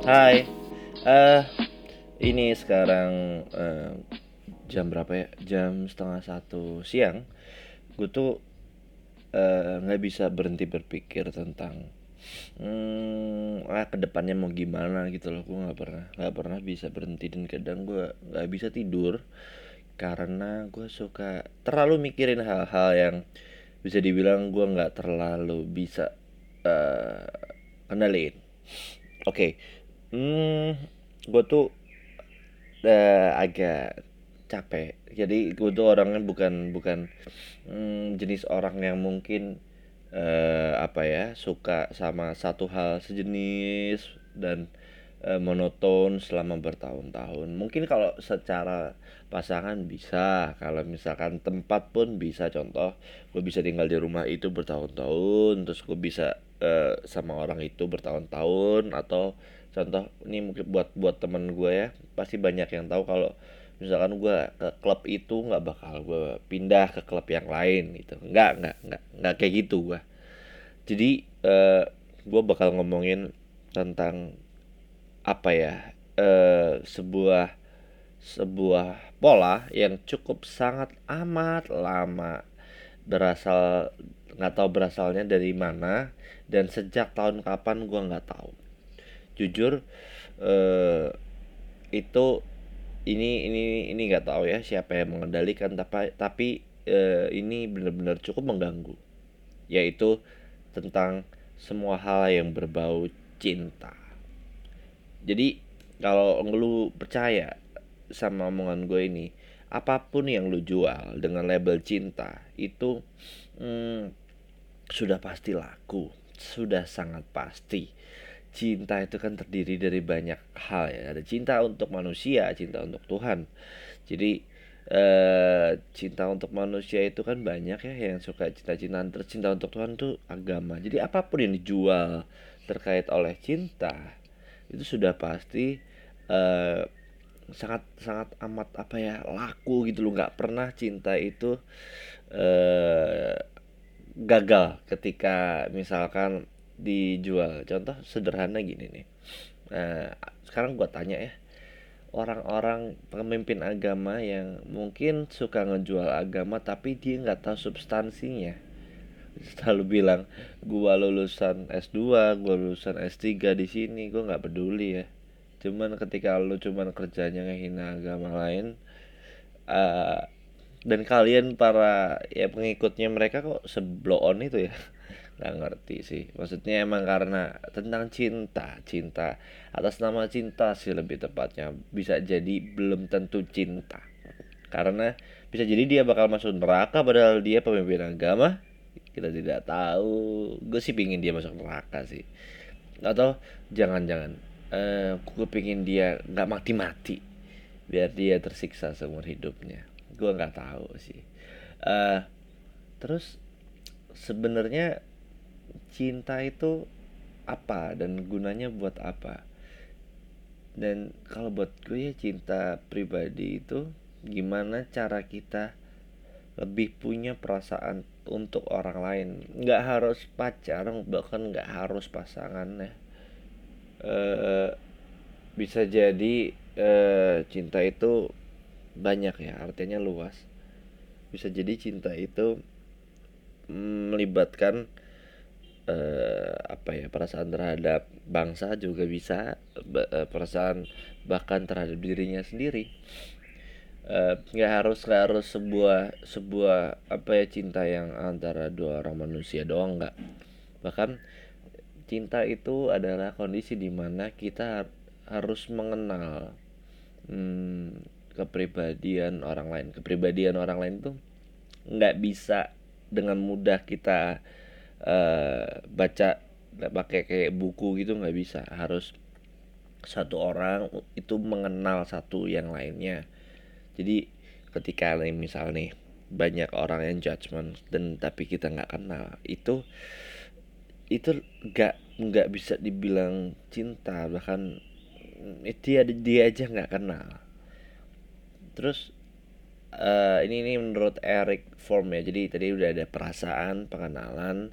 Hai, eh ini sekarang eh, jam berapa ya? Jam setengah satu siang. Gue tuh eh, nggak bisa berhenti berpikir tentang hmm, ah ke depannya mau gimana gitu loh. Gue nggak pernah nggak pernah bisa berhenti dan kadang gue nggak bisa tidur karena gue suka terlalu mikirin hal-hal yang bisa dibilang gue nggak terlalu bisa eh kendaliin. Oke, Hmm, gue tuh eh, agak capek. Jadi gue tuh orangnya bukan bukan hmm, jenis orang yang mungkin eh, apa ya suka sama satu hal sejenis dan eh, monoton selama bertahun-tahun. Mungkin kalau secara pasangan bisa, kalau misalkan tempat pun bisa. Contoh, gue bisa tinggal di rumah itu bertahun-tahun, terus gue bisa eh, sama orang itu bertahun-tahun atau contoh ini mungkin buat buat temen gue ya pasti banyak yang tahu kalau misalkan gue ke klub itu nggak bakal gue pindah ke klub yang lain gitu. Nggak nggak nggak nggak kayak gitu gue jadi eh, gue bakal ngomongin tentang apa ya eh, sebuah sebuah pola yang cukup sangat amat lama berasal nggak tahu berasalnya dari mana dan sejak tahun kapan gue nggak tahu jujur eh, itu ini ini ini nggak tahu ya siapa yang mengendalikan tapi tapi eh, ini benar-benar cukup mengganggu yaitu tentang semua hal yang berbau cinta. Jadi kalau lu percaya sama omongan gue ini apa pun yang lu jual dengan label cinta itu hmm, sudah pasti laku sudah sangat pasti cinta itu kan terdiri dari banyak hal ya. Ada cinta untuk manusia, cinta untuk Tuhan. Jadi eh, cinta untuk manusia itu kan banyak ya yang suka cinta-cintaan tercinta untuk Tuhan tuh agama. Jadi apa pun yang dijual terkait oleh cinta itu sudah pasti eh, sangat sangat amat apa ya laku gitu loh nggak pernah cinta itu eh, gagal ketika misalkan dijual. Contoh sederhana gini nih. Nah, sekarang gua tanya ya. Orang-orang pemimpin agama yang mungkin suka ngejual agama tapi dia nggak tahu substansinya. Selalu bilang gua lulusan S2 gua lulusan S3 di sini gua nggak peduli ya. Cuman ketika lu cuman kerjanya ngehina agama lain uh, dan kalian para ya pengikutnya mereka kok sebloon itu ya nggak ngerti sih. Maksudnya emang karena tentang cinta cinta atas nama cinta sih lebih tepatnya. Bisa jadi belum tentu cinta. Karena bisa jadi dia bakal masuk neraka padahal dia pemimpin agama. Kita tidak tahu. Gue sih pingin dia masuk neraka sih. Atau jangan-jangan eh gue pingin dia nggak mati-mati biar dia tersiksa seumur hidupnya. Gue nggak tahu sih. Eh terus sebenarnya cinta itu apa dan gunanya buat apa? Dan kalau buat gue ya cinta pribadi itu gimana cara kita lebih punya perasaan untuk orang lain. Nggak harus pacar bahkan nggak harus pasangan ya. E, bisa jadi e, cinta itu banyak ya artinya luas. Bisa jadi cinta itu mm, melibatkan eh, apa ya perasaan terhadap bangsa juga bisa eh, perasaan bahkan terhadap dirinya sendiri. Eh, nggak uh, harus nggak harus sebuah sebuah apa ya cinta yang antara dua orang manusia doang nggak. Bahkan cinta itu adalah kondisi di mana kita harus mengenal hmm, kepribadian orang lain. Kepribadian orang lain tuh nggak bisa dengan mudah kita baca nggak pakai kayak buku gitu nggak bisa. Harus satu orang itu mengenal satu yang lainnya. Jadi ketika nih misal nih banyak orang yang judgement dan tapi kita nggak kenal itu itu nggak nggak bisa dibilang cinta. Bahkan dia dia aja nggak kenal. Terus uh, ini ini menurut Eric Form ya. Jadi tadi udah ada perasaan pengenalan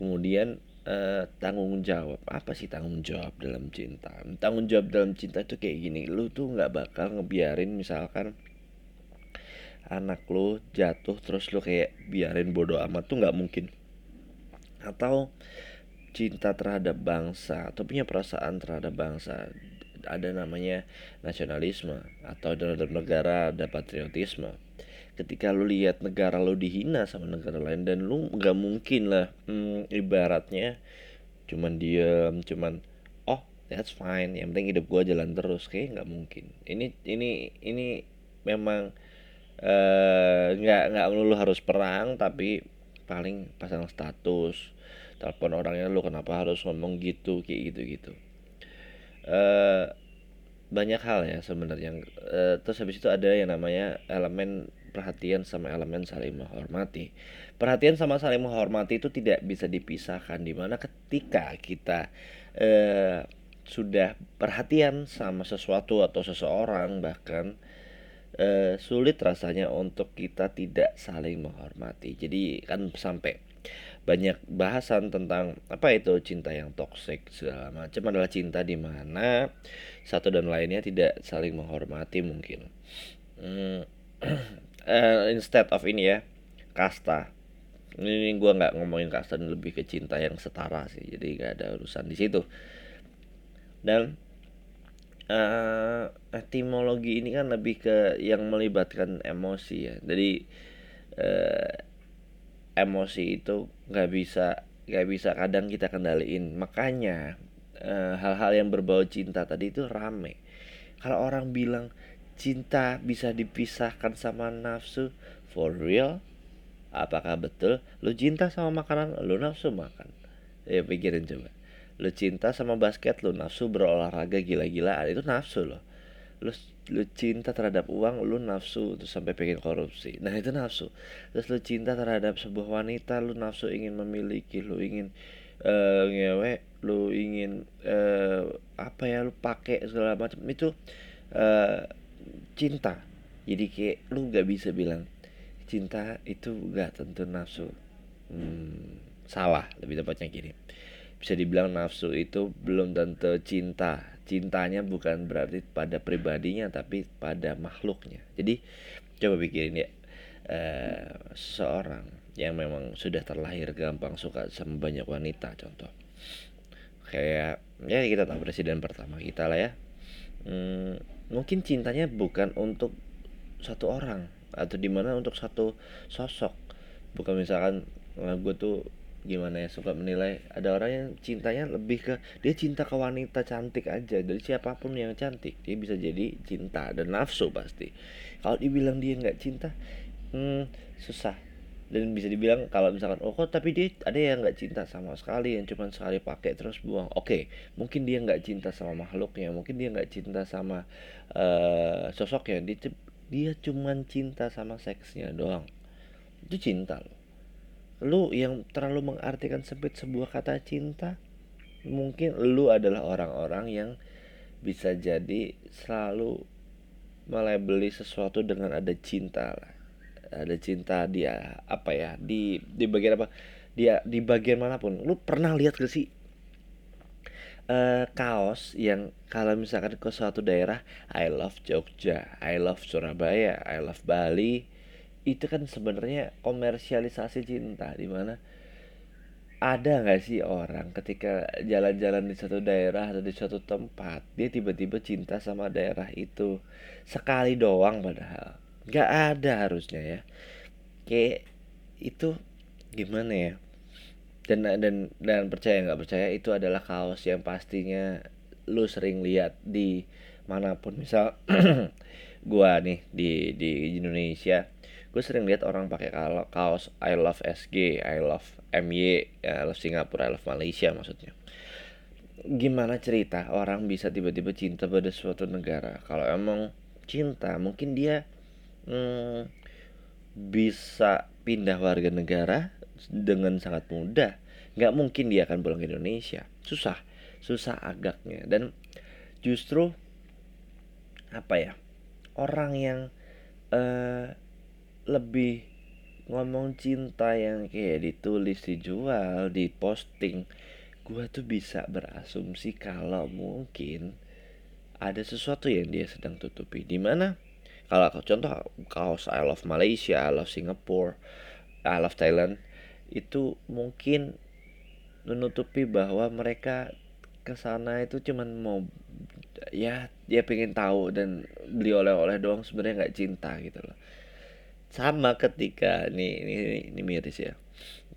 kemudian uh, tanggung jawab. Apa sih tanggung jawab dalam cinta? Tanggung jawab dalam cinta itu kayak gini. Lu tuh nggak bakal ngebiarin misalkan anak lu jatuh terus lu kayak biarin bodoh amat tuh nggak mungkin. Atau cinta terhadap bangsa atau punya perasaan terhadap bangsa. Ada namanya nasionalisme atau dalam negara ada patriotisme ketika lu lihat negara lu dihina sama negara lain dan lu nggak mungkin lah hmm, ibaratnya cuman diam cuman oh that's fine. Yang penting hidup gua jalan terus kayak nggak mungkin. Ini ini ini memang eh, nggak uh, nggak melulu harus perang tapi paling pasang status telepon orangnya lu kenapa harus ngomong gitu? Kayak gitu gitu uh, banyak hal ya sebenarnya. Uh, terus habis itu ada yang namanya elemen perhatian sama elemen saling menghormati. Perhatian sama saling menghormati itu tidak bisa dipisahkan di mana ketika kita eh, sudah perhatian sama sesuatu atau seseorang bahkan eh, sulit rasanya untuk kita tidak saling menghormati. Jadi kan sampai banyak bahasan tentang apa itu cinta yang toksik segala macam adalah cinta di mana satu dan lainnya tidak saling menghormati mungkin. Hmm, uh, instead of ini ya kasta. Ini gue nggak ngomongin kasta ini lebih ke cinta yang setara sih jadi gak ada urusan di situ. Dan uh, etimologi ini kan lebih ke yang melibatkan emosi ya. Jadi uh, emosi itu nggak bisa nggak bisa kadang kita kendaliin. Makanya hal-hal uh, yang berbau cinta tadi itu rame. Kalau orang bilang cinta bisa dipisahkan sama nafsu? For real? Apakah betul? Lu cinta sama makanan lu nafsu makan. Ya pikirin coba. Lu cinta sama basket lu nafsu berolahraga gila-gilaan itu nafsu loh lu lu cinta terhadap uang lu nafsu terus sampai pengen korupsi. Nah itu nafsu. Terus lu cinta terhadap sebuah wanita lu nafsu ingin memiliki lu ingin uh, ngewe lu ingin uh, apa ya lu pakai segala macam. Itu uh, cinta. Jadi kayak lu nggak bisa bilang cinta itu gak tentu nafsu. Hmm, salah lebih tepatnya gini. Bisa dibilang nafsu itu belum tentu cinta. Cintanya bukan berarti pada pribadinya tapi pada makhluknya. Jadi coba pikirin ya uh, seseorang yang memang sudah terlahir gampang suka sama banyak wanita contoh. Kayak ya kita tahu presiden pertama kita lah ya. Hmm, mungkin cintanya bukan untuk satu orang atau di mana untuk satu sosok. Bukan misalkan nah, gue tuh gimana ya suka menilai. Ada orang yang cintanya lebih ke dia cinta ke wanita cantik aja dari siapa pun yang cantik dia bisa jadi cinta dan nafsu pasti. Kalau dibilang dia nggak cinta hmm, susah dan bisa dibilang kalau misalkan oh kok tapi dia ada yang nggak cinta sama sekali yang cuma sekali pakai terus buang. Oke okay, mungkin dia nggak cinta sama makhluknya mungkin dia nggak cinta sama uh, sosoknya. Dia dia cuma cinta sama seksnya doang. Itu cinta loh. Lu yang terlalu mengartikan sempit sebuah kata cinta mungkin lu adalah orang-orang yang bisa jadi selalu melabeli sesuatu dengan ada cinta lah ada cinta dia apa ya di di bagian apa dia di bagian mana pun. Lu pernah lihat gak sih uh, kaos yang kalau misalkan ke suatu daerah I love Jogja I love Surabaya I love Bali itu kan sebenarnya komersialisasi cinta di mana ada nggak sih orang ketika jalan-jalan di satu daerah atau di suatu tempat dia tiba-tiba cinta sama daerah itu sekali doang padahal nggak ada harusnya ya. Kayak itu gimana ya? Dan dan dan percaya nggak percaya itu adalah kaos yang pastinya lu sering lihat di mana pun. Misal gua nih di di Indonesia gue sering lihat orang pakai kaos I love SG I love MY I love Singapura I love Malaysia maksudnya. Gimana cerita orang bisa tiba-tiba cinta pada suatu negara? Kalau emang cinta mungkin dia hmm, bisa pindah warga negara dengan sangat mudah. Nggak mungkin dia akan pulang ke Indonesia. Susah susah agaknya. Dan justru apa ya orang yang uh, lebih ngomong cinta yang kayak ditulis dijual di posting gue tuh bisa berasumsi kalau mungkin ada sesuatu yang dia sedang tutupi. Di mana kalau contoh kaos I love Malaysia I love Singapore I love Thailand itu mungkin menutupi bahwa mereka ke sana itu cuman mau ya dia pengen tahu dan beli oleh-oleh doang sebenarnya nggak cinta gitu loh. Sama ketika nih ini, ini miris ya.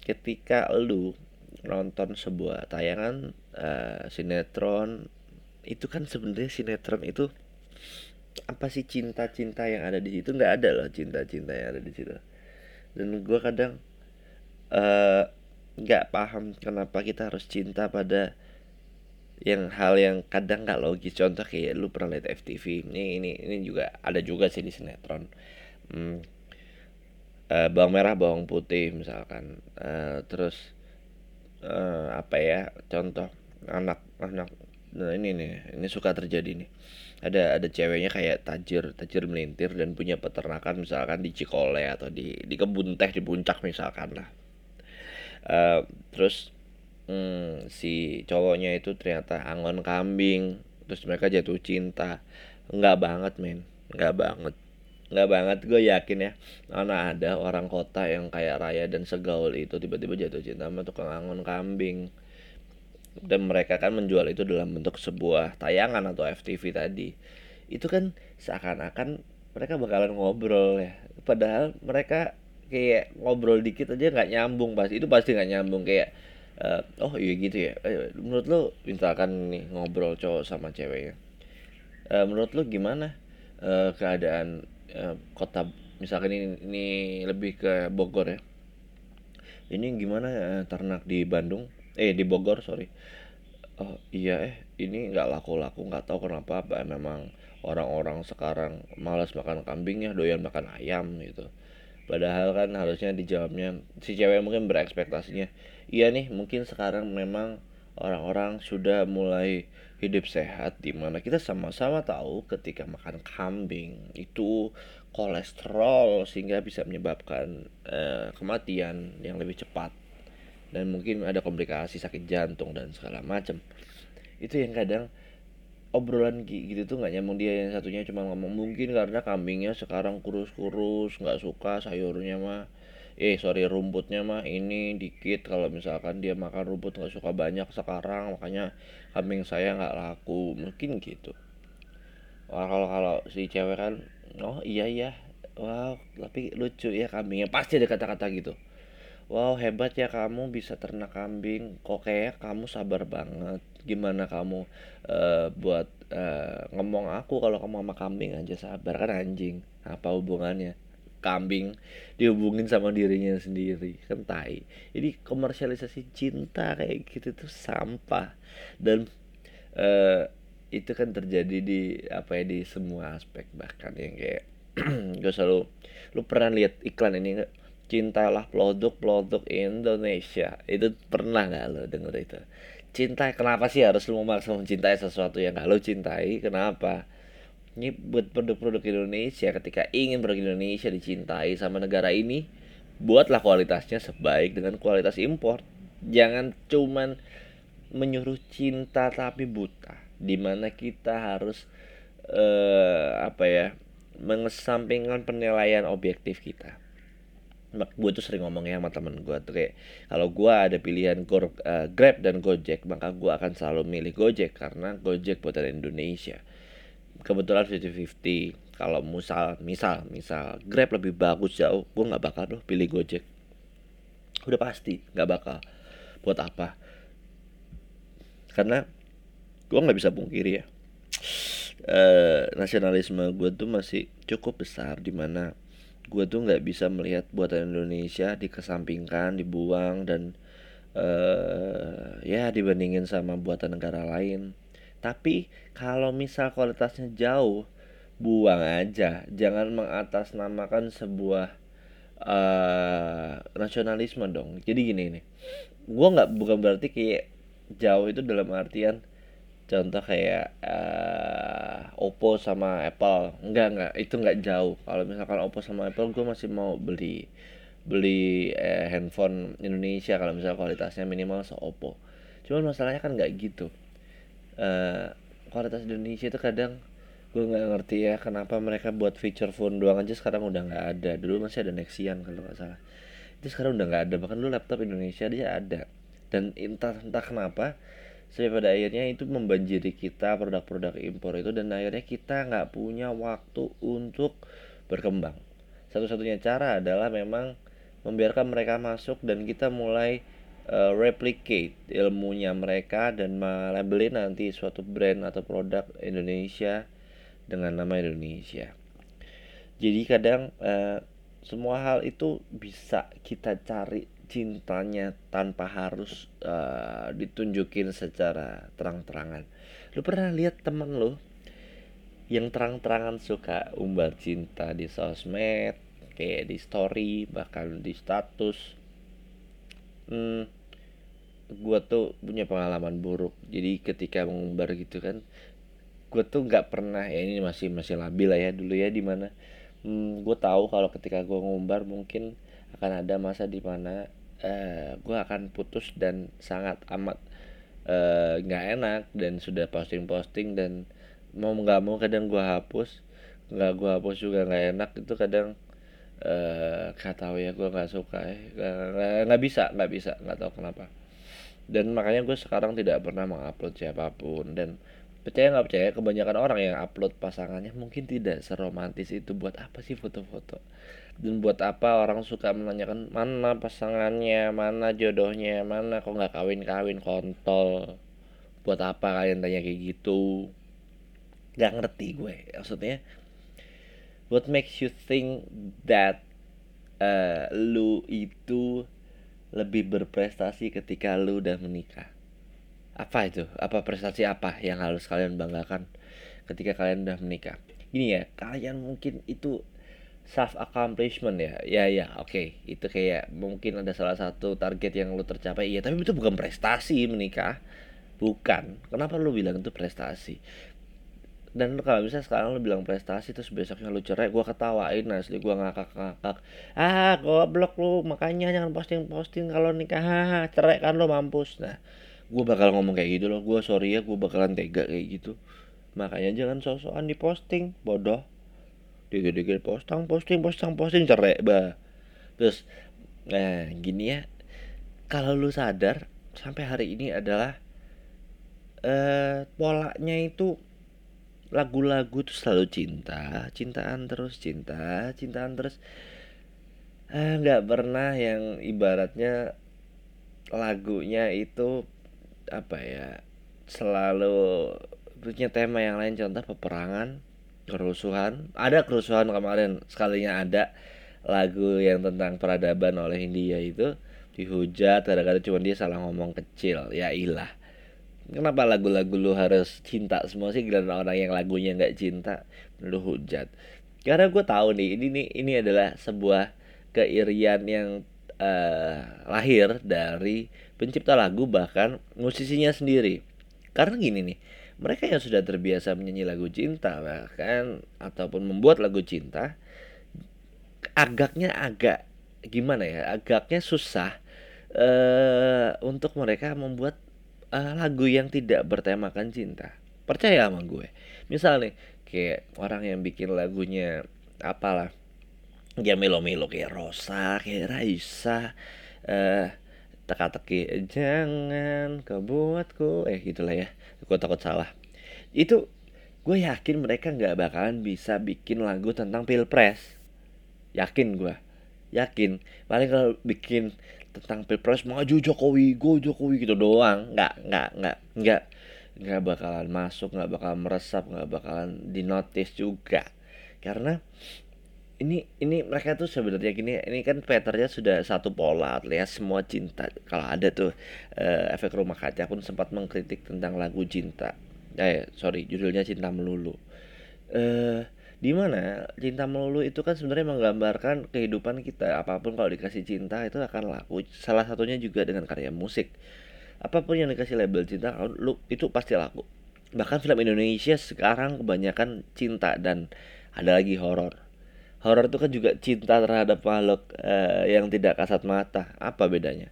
Ketika lu nonton sebuah tayangan uh, sinetron itu kan sebenarnya sinetron itu apa sih cinta-cinta yang ada di situ? Nggak ada loh cinta-cinta yang ada di situ. Dan gue kadang eh, nggak uh, paham kenapa kita harus cinta pada yang hal yang kadang nggak logis. Contoh kayak lu pernah lihat FTV ini ini ini juga ada juga sih di sinetron. Hmm, uh, bawang merah bawang putih misalkan. Uh, terus uh, apa ya contoh anak anak nah ini nih ini suka terjadi nih ada ada ceweknya kayak tajir tajir melintir dan punya peternakan misalkan di Cikole atau di di kebun teh di puncak misalkan lah. Uh, terus hmm, si cowoknya itu ternyata angon kambing terus mereka jatuh cinta. Nggak banget men. Nggak banget. Nggak banget gue yakin ya. Mana ada orang kota yang kayak raya dan segaul itu tiba-tiba jatuh cinta sama tukang angon kambing dan mereka kan menjual itu dalam bentuk sebuah tayangan atau FTV tadi. Itu kan seakan-akan mereka bakalan ngobrol ya. Padahal mereka kayak ngobrol dikit aja nggak nyambung pasti itu pasti nggak nyambung kayak uh, oh iya gitu ya. Uh, menurut lo misalkan nih ngobrol cowok sama ceweknya. Uh, menurut lo gimana uh, keadaan uh, kota misalkan ini, ini lebih ke Bogor ya. Ini gimana uh, ternak di Bandung eh di Bogor sorry. Oh iya eh ini nggak laku-laku nggak tahu kenapa apa memang orang-orang sekarang malas makan kambingnya doyan makan ayam gitu. Padahal kan harusnya dijawabnya si cewek mungkin berekspektasinya iya nih mungkin sekarang memang orang-orang sudah mulai hidup sehat di mana kita sama-sama tahu ketika makan kambing itu kolesterol sehingga bisa menyebabkan uh, kematian yang lebih cepat dan mungkin ada komplikasi sakit jantung dan segala macam itu yang kadang obrolan gitu tuh nggak nyambung. Dia yang satunya cuma ngomong mungkin karena kambingnya sekarang kurus-kurus nggak suka sayurnya mah. Eh sorry rumputnya mah ini dikit. Kalau misalkan dia makan rumput nggak suka banyak sekarang makanya kambing saya nggak laku. Mungkin gitu. Wah, kalau kalau si cewek kan oh iya iya. Wow tapi lucu ya kambingnya. Pasti ada kata-kata gitu wow hebat ya kamu bisa ternak kambing. Kok kayak kamu sabar banget. Gimana kamu uh, buat uh, ngomong aku kalau kamu sama kambing aja sabar kan anjing? Apa hubungannya? Kambing dihubungin sama dirinya sendiri kan tai. Jadi komersialisasi cinta kayak gitu tuh sampah. Dan uh, itu kan terjadi di apa ya di semua aspek bahkan yang kayak gue selalu lu pernah lihat iklan ini enggak cintalah produk-produk Indonesia. Itu pernah nggak lo denger itu? Cinta kenapa sih harus lo memaksa mencintai sesuatu yang gak lo cintai? Kenapa? Ini buat produk-produk Indonesia ketika ingin produk Indonesia dicintai sama negara ini buatlah kualitasnya sebaik dengan kualitas impor. Jangan cuman menyuruh cinta tapi buta di mana kita harus uh, apa ya mengesampingkan penilaian objektif kita gue tuh sering ngomongnya sama temen gue tuh kayak kalau gue ada pilihan go, uh, Grab dan Gojek maka gue akan selalu milih Gojek karena Gojek buatan Indonesia. Kebetulan 50-50 kalau misal misal misal Grab lebih bagus jauh gue nggak bakal tuh pilih Gojek. Udah pasti nggak bakal. Buat apa? Karena gue nggak bisa pungkiri ya. Uh, nasionalisme gue tuh masih cukup besar di mana gue tuh nggak bisa melihat buatan Indonesia dikesampingkan dibuang dan uh, ya dibandingin sama buatan negara lain. Tapi kalau misal kualitasnya jauh buang aja. Jangan mengatasnamakan sebuah uh, nasionalisme dong. Jadi gini nih gue nggak bukan berarti kayak jauh itu dalam artian contoh kayak uh, Oppo sama Apple. Enggak enggak. Itu enggak jauh. Kalau misalkan Oppo sama Apple gue masih mau beli beli eh, handphone Indonesia kalau misalnya kualitasnya minimal se Oppo cuman masalahnya kan nggak gitu. Eh, kualitas Indonesia itu kadang gue nggak ngerti ya kenapa mereka buat feature phone doang aja sekarang udah nggak ada. Dulu masih ada Nexian kalau nggak salah. Itu sekarang udah nggak ada. Bahkan dulu laptop Indonesia dia ada. Dan entah entah kenapa sampai pada akhirnya itu membanjiri kita produk-produk impor itu dan akhirnya kita nggak punya waktu untuk berkembang satu-satunya cara adalah memang membiarkan mereka masuk dan kita mulai uh, replicate ilmunya mereka dan melabelin nanti suatu brand atau produk Indonesia dengan nama Indonesia. Jadi kadang uh, semua hal itu bisa kita cari cintanya tanpa harus uh, ditunjukin secara terang-terangan. Lu pernah lihat temen lu yang terang-terangan suka umbar cinta di sosmed kayak di story bahkan di status hmm, gue tuh punya pengalaman buruk jadi ketika mengumbar gitu kan gue tuh nggak pernah ya ini masih masih labil lah ya dulu ya di mana hmm, gue tahu kalau ketika gue ngumbar mungkin akan ada masa di mana uh, eh, gue akan putus dan sangat amat eh, nggak uh, enak dan sudah posting posting dan mau nggak mau kadang gue hapus nggak gue hapus juga nggak enak itu kadang uh, gak tahu ya gue nggak suka ya nggak bisa nggak bisa nggak tahu kenapa. Dan makanya gue sekarang tidak pernah mengupload siapa pun dan percaya nggak percaya kebanyakan orang yang upload pasangannya mungkin tidak seromantis itu. Buat apa sih foto-foto dan buat apa orang suka menanyakan mana pasangannya mana jodohnya mana kok nggak kawin-kawin kontol? Buat apa kalian tanya kayak gitu? Nggak ngerti gue maksudnya what makes you think that uh, lu itu lebih berprestasi ketika lu udah menikah? Apa itu? Apa prestasi apa yang harus kalian banggakan ketika kalian udah menikah? Ini ya kalian mungkin itu self accomplishment ya? Ya ya oke. Okay. itu kayak mungkin ada salah satu target yang lu tercapai. Iya tapi itu bukan prestasi menikah. Bukan. Kenapa lu bilang itu prestasi? Dan kalau misalnya sekarang lu bilang prestasi terus besoknya lu cerai gua ketawain asli gua ngakak-ngakak. Ah goblok lu. Makanya jangan posting-posting kalau nikah. Haha cerai kan lu mampus. Nah gua bakal ngomong kayak gitu loh. Gua sorry ya gua bakalan tega kayak gitu. Makanya jangan sok-sokan diposting. Bodoh dikit-dikit posting posting posting posting cerai bah. Terus nah gini ya. Kalau lu sadar sampai hari ini adalah eh polanya itu lagu-lagu tuh selalu cinta cintaan terus cinta cintaan terus. Eh, nggak pernah yang ibaratnya lagunya itu apa ya selalu punya tema yang lain contoh peperangan kerusuhan. Ada kerusuhan kemarin sekalinya ada lagu yang tentang peradaban oleh India itu. Dihujat kadang-kadang cuma dia salah ngomong kecil. Ya ilah. Kenapa lagu-lagu lu harus cinta? Semua sih gila orang yang lagunya nggak cinta lu hujat. Karena gue tahu nih ini nih ini adalah sebuah keirian yang uh, lahir dari pencipta lagu bahkan musisinya sendiri. Karena gini nih mereka yang sudah terbiasa menyanyi lagu cinta bahkan ataupun membuat lagu cinta agaknya agak gimana ya agaknya susah uh, untuk mereka membuat uh, lagu yang tidak bertemakan cinta. Percaya sama gue. Misal nih kayak orang yang bikin lagunya apalah ya melo-melo kayak Rosa kayak Raisa uh, teka-teki jangan kau buatku eh gitulah ya gue takut salah. Itu gue yakin mereka nggak bakalan bisa bikin lagu tentang pilpres. Yakin gue yakin. Paling kalau bikin tentang pilpres maju Jokowi go Jokowi gitu doang. Nggak nggak nggak nggak. Nggak bakalan masuk nggak bakalan meresap nggak bakalan dinotis juga. Karena ini ini mereka tuh sebenarnya gini ini kan patternnya sudah satu pola lihat semua cinta kalau ada tuh uh, efek rumah kaca pun sempat mengkritik tentang lagu cinta. Eh sorry judulnya cinta melulu. Uh, di mana cinta melulu itu kan sebenarnya menggambarkan kehidupan kita apa pun kalau dikasih cinta itu akan laku salah satunya juga dengan karya musik. Apa pun yang dikasih label cinta lu itu pasti laku. Bahkan film Indonesia sekarang kebanyakan cinta dan ada lagi horor horor itu kan juga cinta terhadap makhluk uh, yang tidak kasat mata. Apa bedanya?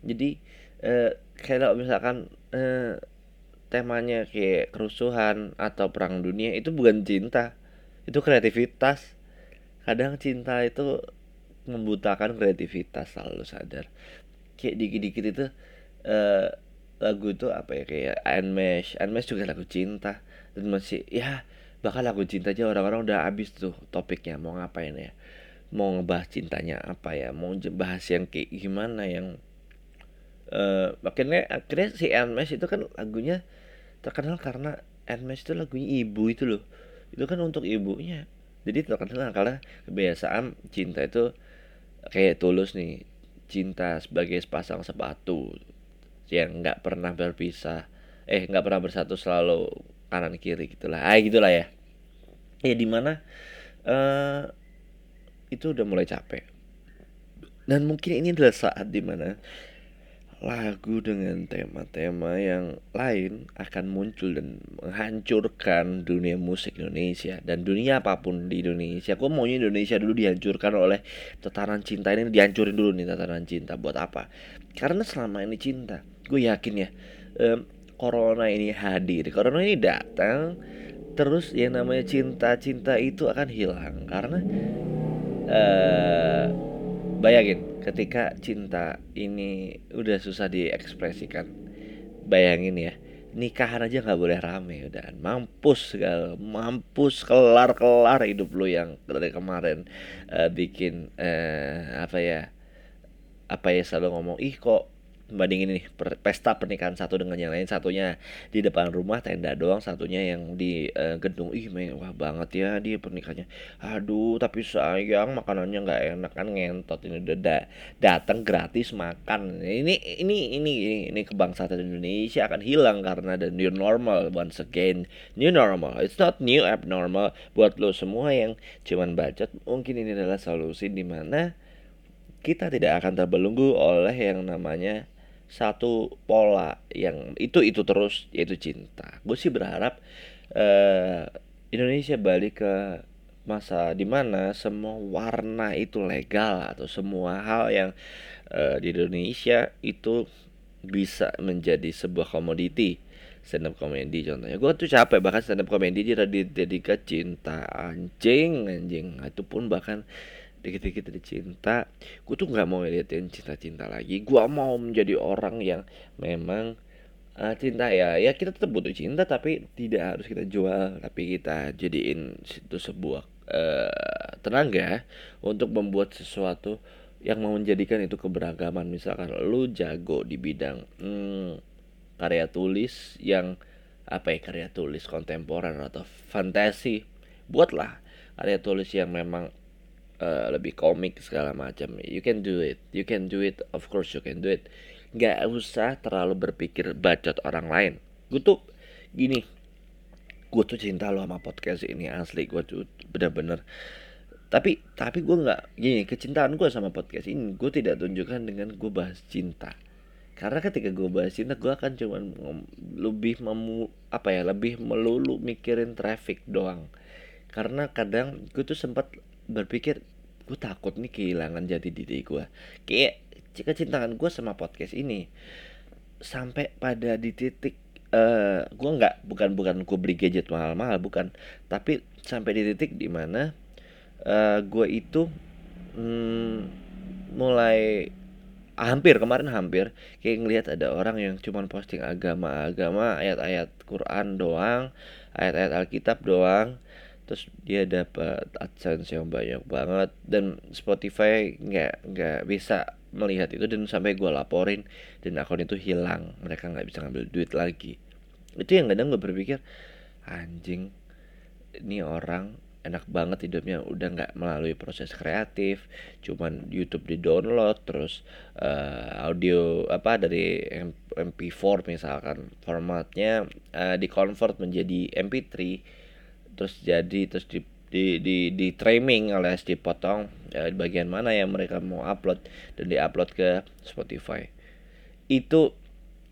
Jadi uh, kalau misalkan uh, temanya kayak kerusuhan atau perang dunia itu bukan cinta. Itu kreativitas. Kadang cinta itu membutakan kreativitas selalu sadar. Kayak dikit-dikit itu uh, lagu itu apa ya? Kayak Unmesh Unmesh juga lagu cinta. Dan masih ya bahkan lagu cinta aja orang-orang udah habis tuh topiknya mau ngapain ya? Mau ngebahas cintanya apa ya? Mau bahas yang kayak gimana yang uh, akhirnya akhirnya si Unmesh itu kan lagunya terkenal karena Unmesh itu lagunya ibu itu loh. Itu kan untuk ibunya. Jadi terkenal karena kebiasaan cinta itu kayak tulus nih. Cinta sebagai sepasang sepatu yang nggak pernah berpisah. Eh nggak pernah bersatu selalu kanan kiri gitulah. Ah gitulah ya ya di mana uh, itu udah mulai capek dan mungkin ini adalah saat di mana lagu dengan tema-tema yang lain akan muncul dan menghancurkan dunia musik Indonesia dan dunia apa pun di Indonesia. Gue maunya Indonesia dulu dihancurkan oleh tataran cinta ini dihancurin dulu nih tataran cinta buat apa? Karena selama ini cinta, gue yakin ya, um, corona ini hadir, corona ini datang, terus yang namanya cinta-cinta itu akan hilang karena uh, bayangin ketika cinta ini udah susah diekspresikan. Bayangin ya nikahan aja nggak boleh rame udah. Mampus segala mampus kelar kelar hidup lu yang dari kemarin uh, bikin uh, apa ya apa ya selalu ngomong ih kok bandingin nih per, pesta pernikahan satu dengan yang lain satunya di depan rumah tenda doang satunya yang di uh, gedung. Ih mewah banget ya dia pernikahannya. Aduh tapi sayang makanannya nggak enak kan ngentot ini udah da datang gratis makan. Ini ini ini ini, ini kebangsaan Indonesia akan hilang karena the new normal once again. New normal it's not new abnormal. Buat lo semua yang cuman bacot mungkin ini adalah solusi di mana kita tidak akan terbelenggu oleh yang namanya satu pola yang itu itu terus yaitu cinta. Gue sih berharap uh, Indonesia balik ke masa di mana semua warna itu legal atau semua hal yang uh, di Indonesia itu bisa menjadi sebuah komoditi. Stand up comedy contohnya. Gue tuh capek bahkan stand up comedy jadi ke cinta anjing anjing. Itu pun bahkan dikit-dikit ada cinta. Gue tuh nggak mau ngeliatin cinta-cinta lagi. Gue mau menjadi orang yang memang uh, cinta ya. Ya kita tetap butuh cinta tapi tidak harus kita jual. Tapi kita jadiin itu sebuah uh, tenaga untuk membuat sesuatu yang mau menjadikan itu keberagaman. Misalkan lu jago di bidang hmm, karya tulis yang apa ya karya tulis kontemporer atau fantasi buatlah karya tulis yang memang uh, lebih komik segala macam. You can do it. You can do it. Of course you can do it. Nggak usah terlalu berpikir bacot orang lain. Gue tuh gini. Gue tuh cinta lo sama podcast ini asli. Gue tuh bener-bener. Tapi tapi gue nggak gini kecintaan gue sama podcast ini gue tidak tunjukkan dengan gue bahas cinta. Karena ketika gue bahas cinta gue akan cuman lebih memu apa ya lebih melulu mikirin traffic doang. Karena kadang gue tuh sempat berpikir gue takut nih kehilangan jati diri gue kayak kecintaan gue sama podcast ini sampai pada di titik uh, gue nggak bukan bukan gue beli gadget mahal-mahal bukan tapi sampai di titik di mana uh, gue itu mm, mulai hampir kemarin hampir kayak ngelihat ada orang yang cuman posting agama-agama ayat-ayat Quran doang ayat-ayat Alkitab doang terus dia dapat adsense yang banyak banget. Dan Spotify nggak nggak bisa melihat itu. Dan sampai gue laporin dan akun itu hilang. Mereka nggak bisa ngambil duit lagi. Itu yang kadang gue berpikir anjing ini orang enak banget hidupnya. Udah nggak melalui proses kreatif. Cuman YouTube di download terus uh, audio apa dari MP4 misalkan. Formatnya uh, di convert menjadi MP3 terus jadi terus di di di, di trimming alias dipotong ya, di bagian mana yang mereka mau upload dan diupload ke Spotify. Itu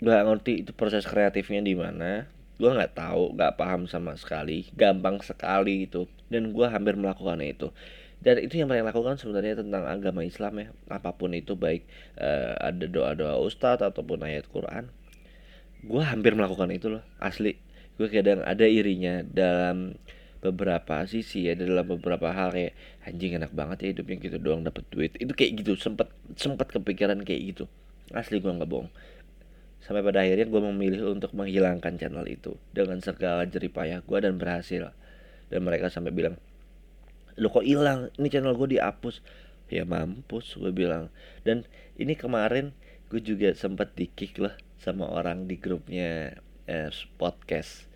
gak ngerti itu proses kreatifnya di mana. Gue nggak tahu nggak paham sama sekali gampang sekali itu dan gue hampir melakukan itu. Dan itu yang mereka lakukan sebenarnya tentang agama Islam ya. Apa pun itu baik uh, ada doa-doa ustadz ataupun ayat Quran gue hampir melakukan itu loh asli gue kadang ada irinya dalam beberapa sisi ya dalam beberapa hal kayak anjing enak banget ya hidupnya gitu doang dapat duit. Itu kayak gitu sempet sempet kepikiran kayak gitu. Asli gue nggak bohong. Sampai pada akhirnya gue memilih untuk menghilangkan channel itu dengan segala jeripayah gue dan berhasil. Dan mereka sampai bilang lo kok hilang? Ini channel gue dihapus. Ya mampus gue bilang. Dan ini kemarin gue juga sempat di kick lah sama orang di grupnya eh, podcast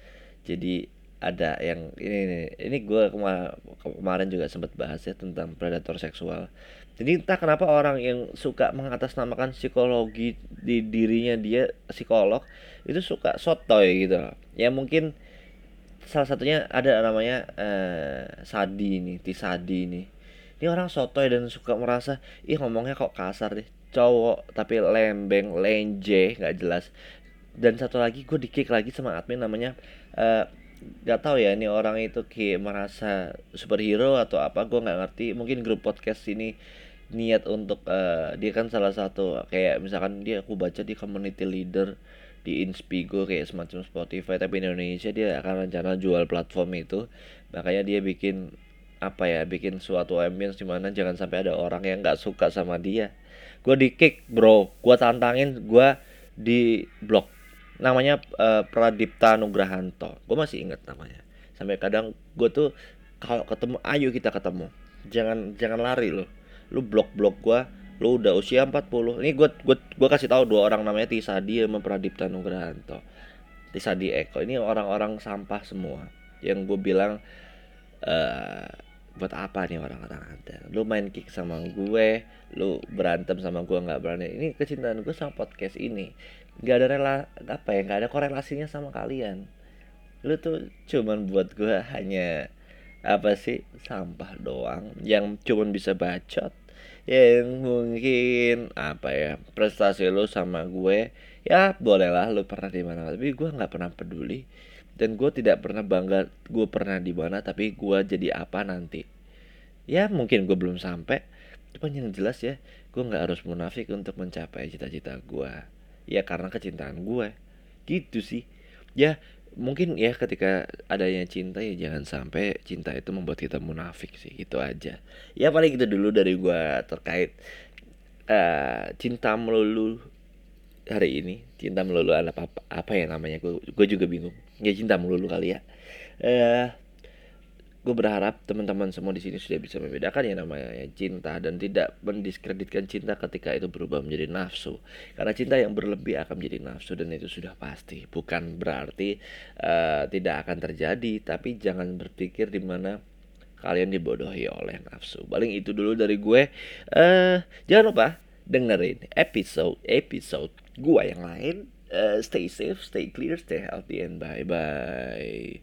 jadi ada yang ini ini, ini gue kema kemarin juga sempat bahas ya tentang predator seksual. Jadi entah kenapa orang yang suka mengatasnamakan psikologi di dirinya dia psikolog itu suka sotoy gitu ya mungkin salah satunya ada namanya uh, Sadi ini Tisadi ini. Ini orang sotoy dan suka merasa ih ngomongnya kok kasar deh. Cowok tapi lembeng lenje nggak jelas. Dan satu lagi gue dikick lagi sama admin namanya uh, tahu ya ini orang itu kayak merasa superhero atau apa gue nggak ngerti. Mungkin grup podcast ini niat untuk uh, dia kan salah satu kayak misalkan dia aku baca di community leader di Inspigo kayak semacam Spotify tapi di Indonesia dia akan rencana jual platform itu. Makanya dia bikin apa ya bikin suatu ambience di mana jangan sampai ada orang yang nggak suka sama dia. Gue di kick bro. Gue tantangin gue di blok namanya uh, Pradipta Nugrahanto. Gue masih ingat namanya. Sampai kadang gue tuh kalau ketemu ayo kita ketemu. Jangan jangan lari lo lu blok blok gue lu udah usia 40 ini gue gue gue kasih tahu dua orang namanya Tisadi sama Pradipta Nugrahanto. Tisadi Eko. Ini orang-orang sampah semua. Yang gue bilang uh, buat apa nih orang-orang ada? Lu main kick sama gue lu berantem sama gue nggak berani. Ini kecintaan gue sama podcast ini nggak ada rela apa ya nggak ada korelasinya sama kalian. Lu tuh cuman buat gue hanya apa sih sampah doang yang cuman bisa bacot yang mungkin apa ya prestasi lo sama gue ya bolehlah lo pernah di mana. Tapi gue nggak pernah peduli. Dan gue tidak pernah bangga gue pernah di mana tapi gue jadi apa nanti. Ya mungkin gue belum sampai. Cuman yang jelas ya gue nggak harus munafik untuk mencapai cita-cita gue ya karena kecintaan gue. Gitu sih. Ya mungkin ya ketika adanya cinta ya jangan sampai cinta itu membuat kita munafik sih. Itu aja. Ya paling itu dulu dari gue terkait uh, cinta melulu hari ini. Cinta melulu apa apa, apa ya namanya? Gue gue juga bingung. Ya cinta melulu kali ya. Uh, gue berharap teman-teman semua di sini sudah bisa membedakan yang namanya cinta dan tidak mendiskreditkan cinta ketika itu berubah menjadi nafsu. Karena cinta yang berlebih akan menjadi nafsu dan itu sudah pasti. Bukan berarti uh, tidak akan terjadi tapi jangan berpikir di mana kalian dibodohi oleh nafsu. Paling itu dulu dari gue. Uh, jangan lupa dengerin episode episode gue yang lain. Uh, stay safe stay clear stay healthy and bye bye